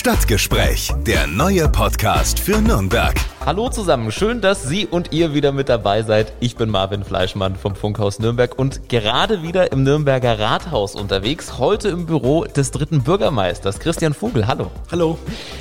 Stadtgespräch, der neue Podcast für Nürnberg. Hallo zusammen, schön, dass Sie und ihr wieder mit dabei seid. Ich bin Marvin Fleischmann vom Funkhaus Nürnberg und gerade wieder im Nürnberger Rathaus unterwegs. Heute im Büro des dritten Bürgermeisters, Christian Vogel. Hallo. Hallo.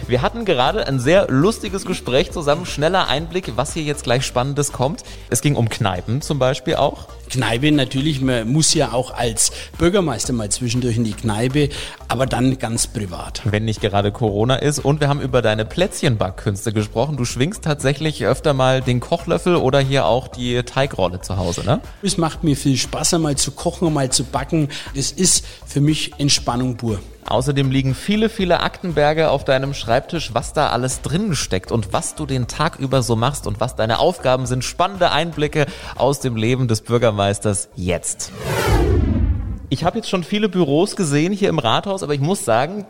Wir hatten gerade ein sehr lustiges Gespräch zusammen. Schneller Einblick, was hier jetzt gleich Spannendes kommt. Es ging um Kneipen zum Beispiel auch. Kneipe natürlich, man muss ja auch als Bürgermeister mal zwischendurch in die Kneipe, aber dann ganz privat. Wenn nicht gerade Corona ist. Und wir haben über deine Plätzchenbackkünste gesprochen. Du schwingst tatsächlich öfter mal den Kochlöffel oder hier auch die Teigrolle zu Hause, ne? Es macht mir viel Spaß, einmal zu kochen, einmal zu backen. Das ist für mich Entspannung pur. Außerdem liegen viele, viele Aktenberge auf deinem Schreibtisch, was da alles drin steckt und was du den Tag über so machst und was deine Aufgaben sind. Spannende Einblicke aus dem Leben des Bürgermeisters jetzt. Ich habe jetzt schon viele Büros gesehen hier im Rathaus, aber ich muss sagen,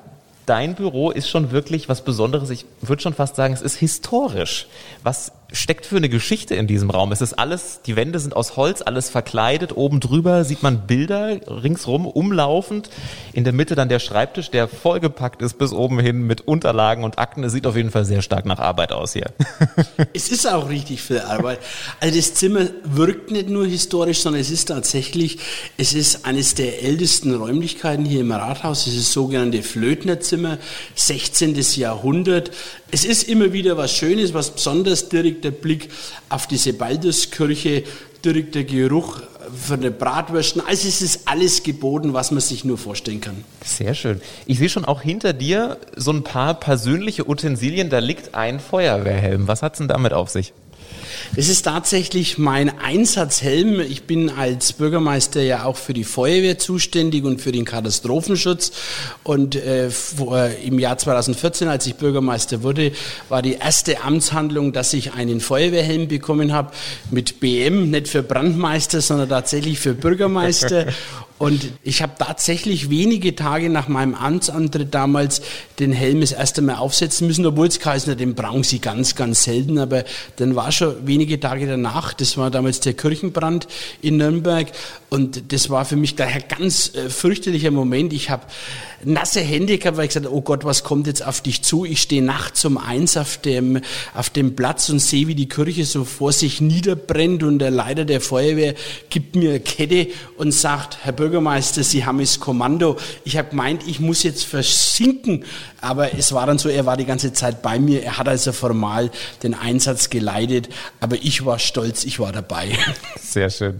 dein Büro ist schon wirklich was Besonderes. Ich würde schon fast sagen, es ist historisch. Was steckt für eine Geschichte in diesem Raum? Es ist alles, die Wände sind aus Holz, alles verkleidet. Oben drüber sieht man Bilder ringsrum, umlaufend. In der Mitte dann der Schreibtisch, der vollgepackt ist bis oben hin mit Unterlagen und Akten. Es sieht auf jeden Fall sehr stark nach Arbeit aus hier. Es ist auch richtig viel Arbeit. Also das Zimmer wirkt nicht nur historisch, sondern es ist tatsächlich, es ist eines der ältesten Räumlichkeiten hier im Rathaus. Es ist das sogenannte Flötnerzimmer, 16. Jahrhundert. Es ist immer wieder was Schönes, was Besonderes direkt direkt der Blick auf diese Balduskirche, direkt der Geruch von den Bratwürsten. Also es ist alles geboten, was man sich nur vorstellen kann. Sehr schön. Ich sehe schon auch hinter dir so ein paar persönliche Utensilien. Da liegt ein Feuerwehrhelm. Was hat es denn damit auf sich? Das ist tatsächlich mein Einsatzhelm. Ich bin als Bürgermeister ja auch für die Feuerwehr zuständig und für den Katastrophenschutz. Und äh, vor, im Jahr 2014, als ich Bürgermeister wurde, war die erste Amtshandlung, dass ich einen Feuerwehrhelm bekommen habe mit BM, nicht für Brandmeister, sondern tatsächlich für Bürgermeister. Und ich habe tatsächlich wenige Tage nach meinem Amtsantritt damals den Helm das erste Mal aufsetzen müssen, obwohl es geheißen hat, den brauchen sie ganz, ganz selten. Aber dann war schon wenige Tage danach, das war damals der Kirchenbrand in Nürnberg. Und das war für mich daher ganz äh, fürchterlicher Moment. Ich habe nasse Hände gehabt, weil ich gesagt habe, oh Gott, was kommt jetzt auf dich zu? Ich stehe nachts um eins auf dem, auf dem Platz und sehe, wie die Kirche so vor sich niederbrennt und der Leiter der Feuerwehr gibt mir eine Kette und sagt, Herr Bürgermeister, Sie haben das Kommando. Ich habe gemeint, ich muss jetzt versinken, aber es war dann so, er war die ganze Zeit bei mir. Er hat also formal den Einsatz geleitet, aber ich war stolz, ich war dabei. Sehr schön.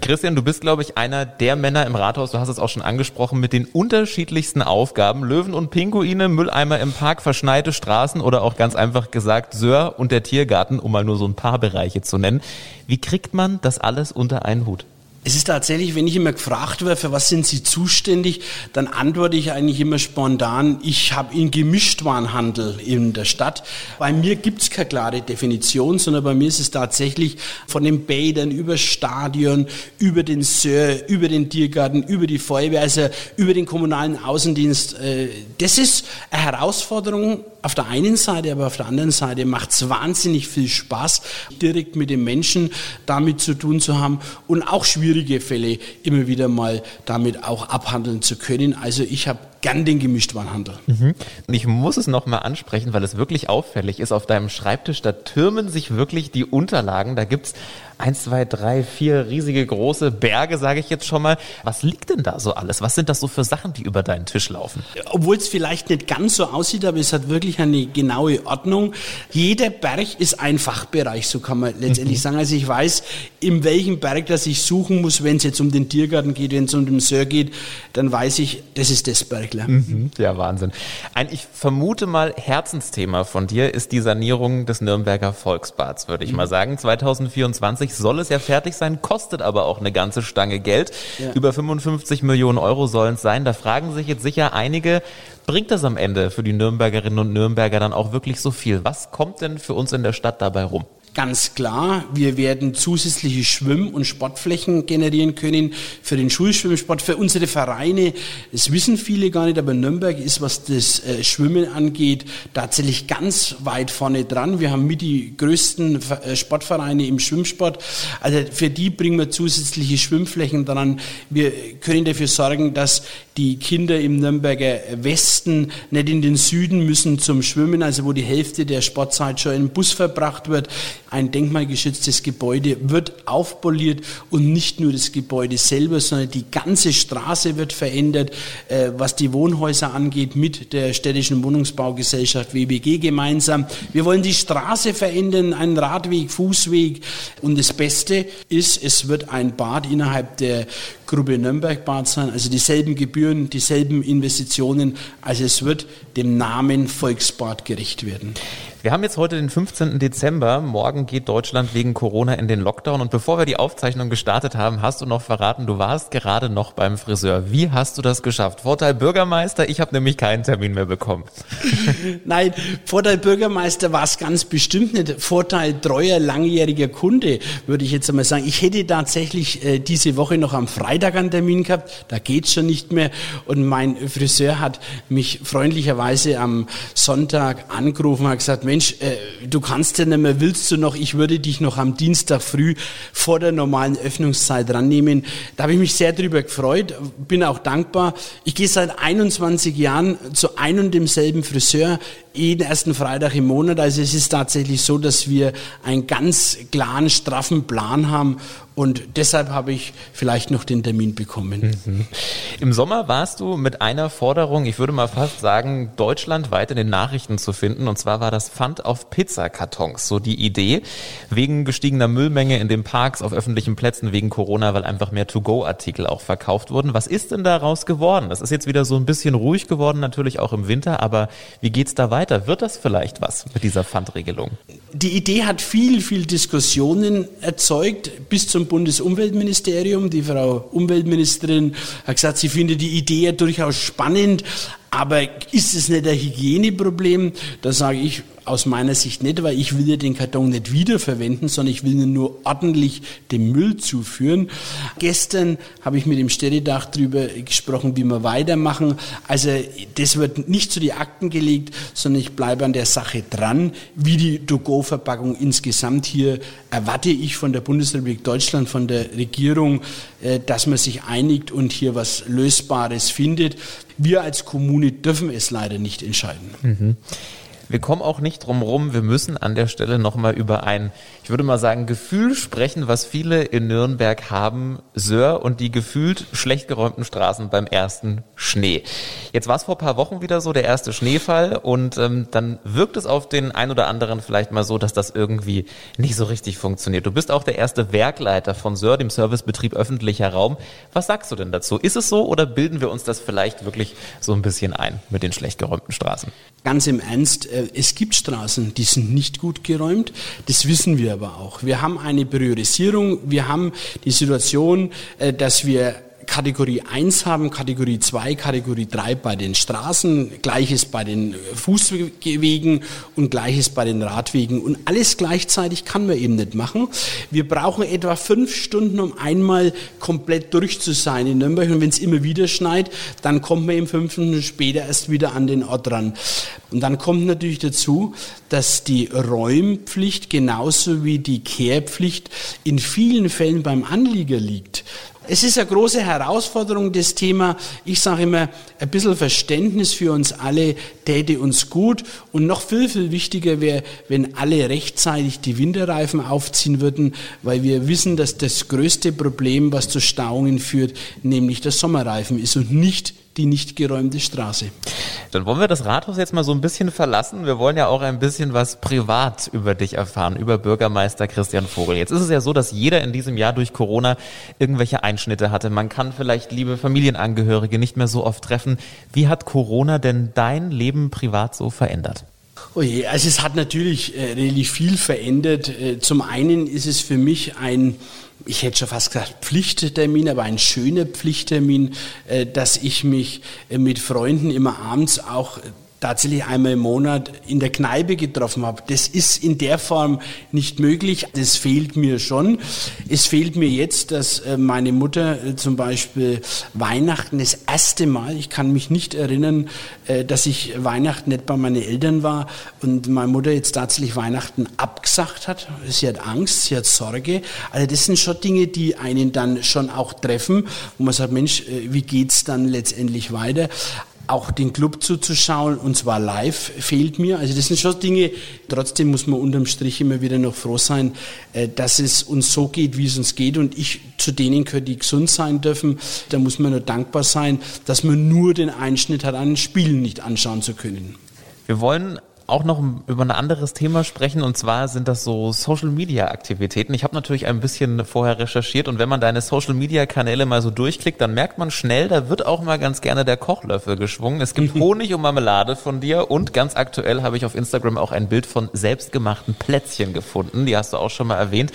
Christian, du bist, glaube ich, einer der Männer im Rathaus, du hast es auch schon angesprochen, mit den unterschiedlichsten Aufgaben. Löwen und Pinguine, Mülleimer im Park, verschneite Straßen oder auch ganz einfach gesagt Sör und der Tiergarten, um mal nur so ein paar Bereiche zu nennen. Wie kriegt man das alles unter einen Hut? Es ist tatsächlich, wenn ich immer gefragt werde, für was sind Sie zuständig, dann antworte ich eigentlich immer spontan, ich habe in Gemischtwarenhandel in der Stadt. Bei mir gibt es keine klare Definition, sondern bei mir ist es tatsächlich von den Bädern über Stadion, über den Sör, über den Tiergarten, über die Feuerwehr, also über den kommunalen Außendienst. Äh, das ist eine Herausforderung auf der einen Seite, aber auf der anderen Seite macht es wahnsinnig viel Spaß, direkt mit den Menschen damit zu tun zu haben und auch schwierige Fälle immer wieder mal damit auch abhandeln zu können. Also ich habe gern den Gemischtwarenhandel. Mhm. Ich muss es nochmal ansprechen, weil es wirklich auffällig ist. Auf deinem Schreibtisch, da türmen sich wirklich die Unterlagen. Da gibt's eins, zwei, drei, vier riesige große Berge, sage ich jetzt schon mal. Was liegt denn da so alles? Was sind das so für Sachen, die über deinen Tisch laufen? Obwohl es vielleicht nicht ganz so aussieht, aber es hat wirklich eine genaue Ordnung. Jeder Berg ist ein Fachbereich, so kann man letztendlich mhm. sagen. Also ich weiß, in welchem Berg das ich suchen muss, wenn es jetzt um den Tiergarten geht, wenn es um den Sör geht, dann weiß ich, das ist das Berg. Mhm. Ja, Wahnsinn. Ein, ich vermute mal, Herzensthema von dir ist die Sanierung des Nürnberger Volksbads, würde ich mhm. mal sagen. 2024 soll es ja fertig sein, kostet aber auch eine ganze Stange Geld. Ja. Über 55 Millionen Euro sollen es sein. Da fragen sich jetzt sicher einige, bringt das am Ende für die Nürnbergerinnen und Nürnberger dann auch wirklich so viel? Was kommt denn für uns in der Stadt dabei rum? Ganz klar, wir werden zusätzliche Schwimm- und Sportflächen generieren können für den Schulschwimmsport, für unsere Vereine. Das wissen viele gar nicht, aber Nürnberg ist, was das äh, Schwimmen angeht, tatsächlich ganz weit vorne dran. Wir haben mit die größten äh, Sportvereine im Schwimmsport. Also für die bringen wir zusätzliche Schwimmflächen dran. Wir können dafür sorgen, dass die Kinder im Nürnberger Westen nicht in den Süden müssen zum Schwimmen, also wo die Hälfte der Sportzeit schon im Bus verbracht wird. Ein denkmalgeschütztes Gebäude wird aufpoliert und nicht nur das Gebäude selber, sondern die ganze Straße wird verändert, äh, was die Wohnhäuser angeht, mit der städtischen Wohnungsbaugesellschaft WBG gemeinsam. Wir wollen die Straße verändern, einen Radweg, Fußweg. Und das Beste ist, es wird ein Bad innerhalb der Gruppe Nürnberg Bad sein, also dieselben Gebühren, dieselben Investitionen. Also es wird dem Namen Volksbad gerecht werden. Wir haben jetzt heute den 15. Dezember. Morgen geht Deutschland wegen Corona in den Lockdown. Und bevor wir die Aufzeichnung gestartet haben, hast du noch verraten, du warst gerade noch beim Friseur. Wie hast du das geschafft? Vorteil Bürgermeister, ich habe nämlich keinen Termin mehr bekommen. Nein, Vorteil Bürgermeister war es ganz bestimmt nicht. Vorteil treuer, langjähriger Kunde, würde ich jetzt einmal sagen. Ich hätte tatsächlich äh, diese Woche noch am Freitag einen Termin gehabt. Da geht's schon nicht mehr. Und mein Friseur hat mich freundlicherweise am Sonntag angerufen und hat gesagt, Mensch, Mensch, äh, du kannst ja nicht mehr, willst du noch, ich würde dich noch am Dienstag früh vor der normalen Öffnungszeit rannehmen. Da habe ich mich sehr drüber gefreut, bin auch dankbar. Ich gehe seit 21 Jahren zu einem und demselben Friseur jeden ersten Freitag im Monat. Also es ist tatsächlich so, dass wir einen ganz klaren, straffen Plan haben und deshalb habe ich vielleicht noch den Termin bekommen. Mhm. Im Sommer warst du mit einer Forderung, ich würde mal fast sagen, deutschlandweit in den Nachrichten zu finden. Und zwar war das Pfand auf Pizzakartons. So die Idee, wegen gestiegener Müllmenge in den Parks, auf öffentlichen Plätzen, wegen Corona, weil einfach mehr To-Go-Artikel auch verkauft wurden. Was ist denn daraus geworden? Das ist jetzt wieder so ein bisschen ruhig geworden, natürlich auch im Winter. Aber wie geht's da weiter? Wird das vielleicht was mit dieser Pfandregelung? Die Idee hat viel, viel Diskussionen erzeugt bis zum Bundesumweltministerium. Die Frau Umweltministerin hat gesagt, sie findet die Idee durchaus spannend, aber ist es nicht ein Hygieneproblem? Da sage ich, aus meiner Sicht nicht, weil ich will ja den Karton nicht wiederverwenden, sondern ich will ihn nur ordentlich dem Müll zuführen. Gestern habe ich mit dem Städtedach darüber gesprochen, wie wir weitermachen. Also das wird nicht zu die Akten gelegt, sondern ich bleibe an der Sache dran, wie die To-Go-Verpackung insgesamt hier erwarte ich von der Bundesrepublik Deutschland, von der Regierung, äh, dass man sich einigt und hier was Lösbares findet. Wir als Kommune dürfen es leider nicht entscheiden. Mhm. Wir kommen auch nicht drum rum. Wir müssen an der Stelle nochmal über ein, ich würde mal sagen, Gefühl sprechen, was viele in Nürnberg haben. Sör und die gefühlt schlecht geräumten Straßen beim ersten Schnee. Jetzt war es vor paar Wochen wieder so, der erste Schneefall und ähm, dann wirkt es auf den ein oder anderen vielleicht mal so, dass das irgendwie nicht so richtig funktioniert. Du bist auch der erste Werkleiter von Sör, dem Servicebetrieb öffentlicher Raum. Was sagst du denn dazu? Ist es so oder bilden wir uns das vielleicht wirklich so ein bisschen ein mit den schlecht geräumten Straßen? Ganz im Ernst, es gibt Straßen, die sind nicht gut geräumt. Das wissen wir aber auch. Wir haben eine Priorisierung. Wir haben die Situation, äh, dass wir Kategorie 1 haben, Kategorie 2, Kategorie 3 bei den Straßen, gleiches bei den Fußwegen und gleiches bei den Radwegen. Und alles gleichzeitig kann man eben nicht machen. Wir brauchen etwa fünf Stunden, um einmal komplett durch zu sein in Nürnberg. Und wenn es immer wieder schneit, dann kommt man eben fünf Stunden später erst wieder an den Ort ran. Und dann kommt natürlich dazu, dass die Räumpflicht genauso wie die Kehrpflicht in vielen Fällen beim Anlieger liegt. Es ist eine große Herausforderung, das Thema. Ich sage immer, ein bisschen Verständnis für uns alle täte uns gut. Und noch viel, viel wichtiger wäre, wenn alle rechtzeitig die Winterreifen aufziehen würden, weil wir wissen, dass das größte Problem, was zu Stauungen führt, nämlich der Sommerreifen ist und nicht die nicht geräumte Straße. Dann wollen wir das Rathaus jetzt mal so ein bisschen verlassen. Wir wollen ja auch ein bisschen was privat über dich erfahren, über Bürgermeister Christian Vogel. Jetzt ist es ja so, dass jeder in diesem Jahr durch Corona irgendwelche Einschnitte hatte. Man kann vielleicht liebe Familienangehörige nicht mehr so oft treffen. Wie hat Corona denn dein Leben privat so verändert? Oh je, also es hat natürlich äh, relativ viel verändert. Äh, zum einen ist es für mich ein ich hätte schon fast gesagt Pflichttermin, aber ein schöner Pflichttermin, äh, dass ich mich äh, mit Freunden immer abends auch tatsächlich einmal im Monat in der Kneipe getroffen habe. Das ist in der Form nicht möglich. Das fehlt mir schon. Es fehlt mir jetzt, dass äh, meine Mutter äh, zum Beispiel Weihnachten das erste Mal, ich kann mich nicht erinnern, äh, dass ich Weihnachten nicht bei meinen Eltern war und meine Mutter jetzt tatsächlich Weihnachten abgesagt hat. Sie hat Angst, sie hat Sorge. Also das sind schon Dinge, die einen dann schon auch treffen, wo man sagt, Mensch, wie geht's dann letztendlich weiter? Auch den Club zuzuschauen und zwar live fehlt mir. Also das sind schon Dinge, trotzdem muss man unterm Strich immer wieder noch froh sein, äh, dass es uns so geht, wie es uns geht und ich zu denen gehöre, die gesund sein dürfen. Da muss man nur dankbar sein, dass man nur den Einschnitt hat, an Spielen nicht anschauen zu können. Wir wollen auch noch über ein anderes Thema sprechen und zwar sind das so Social Media Aktivitäten. Ich habe natürlich ein bisschen vorher recherchiert und wenn man deine Social Media Kanäle mal so durchklickt, dann merkt man schnell, da wird auch mal ganz gerne der Kochlöffel geschwungen. Es gibt Honig und Marmelade von dir und ganz aktuell habe ich auf Instagram auch ein Bild von selbstgemachten Plätzchen gefunden. Die hast du auch schon mal erwähnt.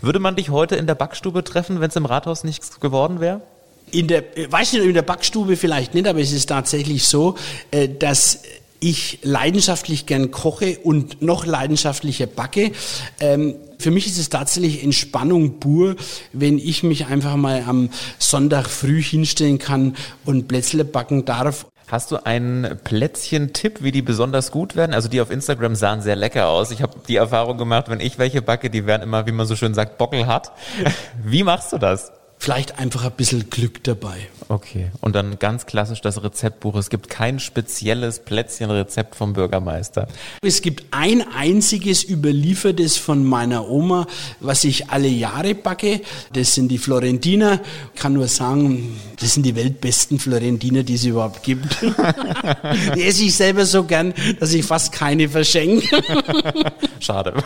Würde man dich heute in der Backstube treffen, wenn es im Rathaus nichts geworden wäre? In der, weiß nicht, in der Backstube vielleicht nicht, aber es ist tatsächlich so, äh, dass ich leidenschaftlich gern koche und noch leidenschaftlicher backe. Ähm, für mich ist es tatsächlich Entspannung pur, wenn ich mich einfach mal am Sonntag früh hinstellen kann und Plätzle backen darf. Hast du einen Plätzchen-Tipp, wie die besonders gut werden? Also die auf Instagram sahen sehr lecker aus. Ich habe die Erfahrung gemacht, wenn ich welche backe, die werden immer, wie man so schön sagt, bockelhart. Wie machst du das? Vielleicht einfach ein bisschen Glück dabei. Okay. Und dann ganz klassisch das Rezeptbuch. Es gibt kein spezielles Plätzchenrezept vom Bürgermeister. Es gibt ein einziges überliefertes von meiner Oma, was ich alle Jahre backe. Das sind die Florentiner. Ich kann nur sagen, das sind die weltbesten Florentiner, die es überhaupt gibt. die esse ich selber so gern, dass ich fast keine verschenke. Schade.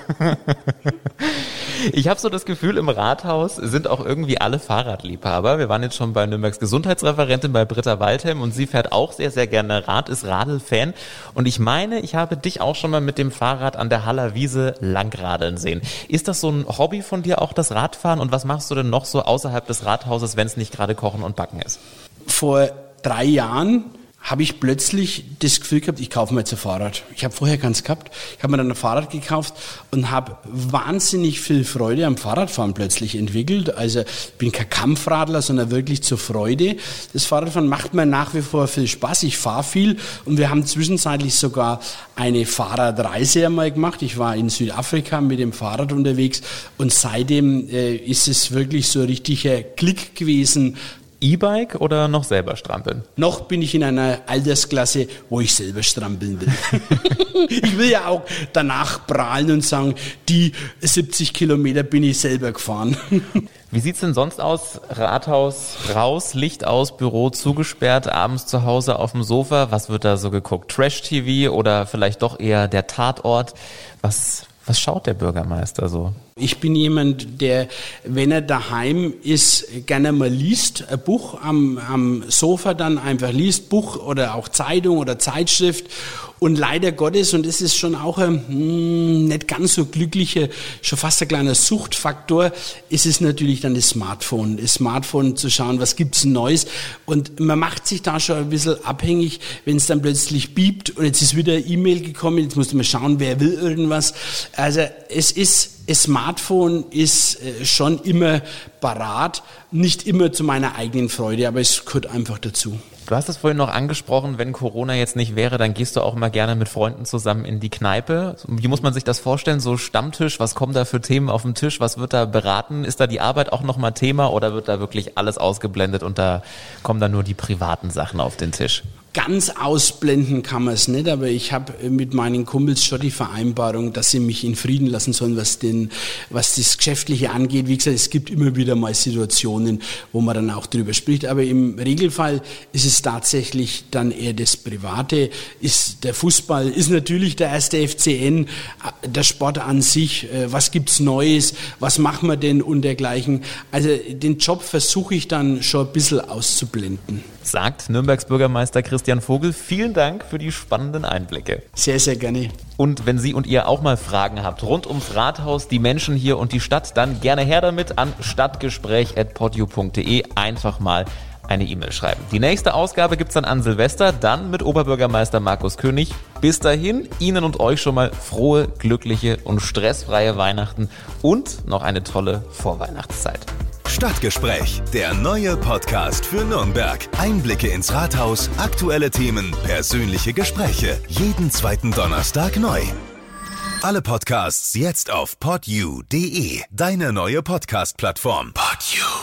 Ich habe so das Gefühl, im Rathaus sind auch irgendwie alle Fahrradliebhaber. Wir waren jetzt schon bei Nürnbergs Gesundheitsreferentin bei Britta Waldhelm und sie fährt auch sehr, sehr gerne Rad, ist Radl-Fan. Und ich meine, ich habe dich auch schon mal mit dem Fahrrad an der Haller Wiese langradeln sehen. Ist das so ein Hobby von dir auch, das Radfahren? Und was machst du denn noch so außerhalb des Rathauses, wenn es nicht gerade Kochen und Backen ist? Vor drei Jahren habe ich plötzlich das Gefühl gehabt, ich kaufe mir jetzt ein Fahrrad. Ich habe vorher keins gehabt. Ich habe mir dann ein Fahrrad gekauft und habe wahnsinnig viel Freude am Fahrradfahren plötzlich entwickelt. Also ich bin kein Kampfradler, sondern wirklich zur Freude. Das Fahrradfahren macht mir nach wie vor viel Spaß. Ich fahre viel und wir haben zwischenzeitlich sogar eine Fahrradreise einmal gemacht. Ich war in Südafrika mit dem Fahrrad unterwegs und seitdem äh, ist es wirklich so ein richtiger Klick gewesen E-Bike oder noch selber strampeln? Noch bin ich in einer Altersklasse, wo ich selber strampeln will. ich will ja auch danach prahlen und sagen, die 70 Kilometer bin ich selber gefahren. Wie sieht's denn sonst aus? Rathaus raus, Licht aus, Büro zugesperrt, abends zu Hause auf dem Sofa. Was wird da so geguckt? Trash-TV oder vielleicht doch eher der Tatort? Was, was schaut der Bürgermeister so? Ich bin jemand, der, wenn er daheim ist, gerne mal liest, ein Buch am, am Sofa dann einfach liest, Buch oder auch Zeitung oder Zeitschrift. Und leider Gottes, und das ist schon auch ein hm, nicht ganz so glücklicher, schon fast ein kleiner Suchtfaktor, ist es natürlich dann das Smartphone. Das Smartphone zu schauen, was gibt's Neues. Und man macht sich da schon ein bisschen abhängig, wenn es dann plötzlich biebt und jetzt ist wieder E-Mail gekommen, jetzt musst du mal schauen, wer will irgendwas. Also es ist Smartphone ist äh, schon immer parat, nicht immer zu meiner eigenen Freude, aber es gehört einfach dazu. Du hast es vorhin noch angesprochen, wenn Corona jetzt nicht wäre, dann gehst du auch mal gerne mit Freunden zusammen in die Kneipe. Wie muss man sich das vorstellen? So Stammtisch, was kommen da für Themen auf den Tisch? Was wird da beraten? Ist da die Arbeit auch nochmal Thema oder wird da wirklich alles ausgeblendet und da kommen dann nur die privaten Sachen auf den Tisch? Ganz ausblenden kann man es nicht, aber ich habe mit meinen Kumpels schon die Vereinbarung, dass sie mich in Frieden lassen sollen, was, den, was das Geschäftliche angeht. Wie gesagt, es gibt immer wieder mal Situationen, wo man dann auch drüber spricht, aber im Regelfall ist es tatsächlich dann eher das Private. Ist der Fußball ist natürlich der erste FCN, der Sport an sich. Äh, was gibt's Neues? Was machen wir denn und dergleichen? Also den Job versuche ich dann schon ein bisschen auszublenden sagt Nürnbergs Bürgermeister Christian Vogel. Vielen Dank für die spannenden Einblicke. Sehr, sehr gerne. Und wenn Sie und ihr auch mal Fragen habt rund ums Rathaus, die Menschen hier und die Stadt, dann gerne her damit an stadtgespräch.podio.de. Einfach mal eine E-Mail schreiben. Die nächste Ausgabe gibt's dann an Silvester, dann mit Oberbürgermeister Markus König. Bis dahin, Ihnen und euch schon mal frohe, glückliche und stressfreie Weihnachten und noch eine tolle Vorweihnachtszeit. Stadtgespräch, der neue Podcast für Nürnberg. Einblicke ins Rathaus, aktuelle Themen, persönliche Gespräche. Jeden zweiten Donnerstag neu. Alle Podcasts jetzt auf podyou.de, deine neue Podcast-Plattform. Podyou.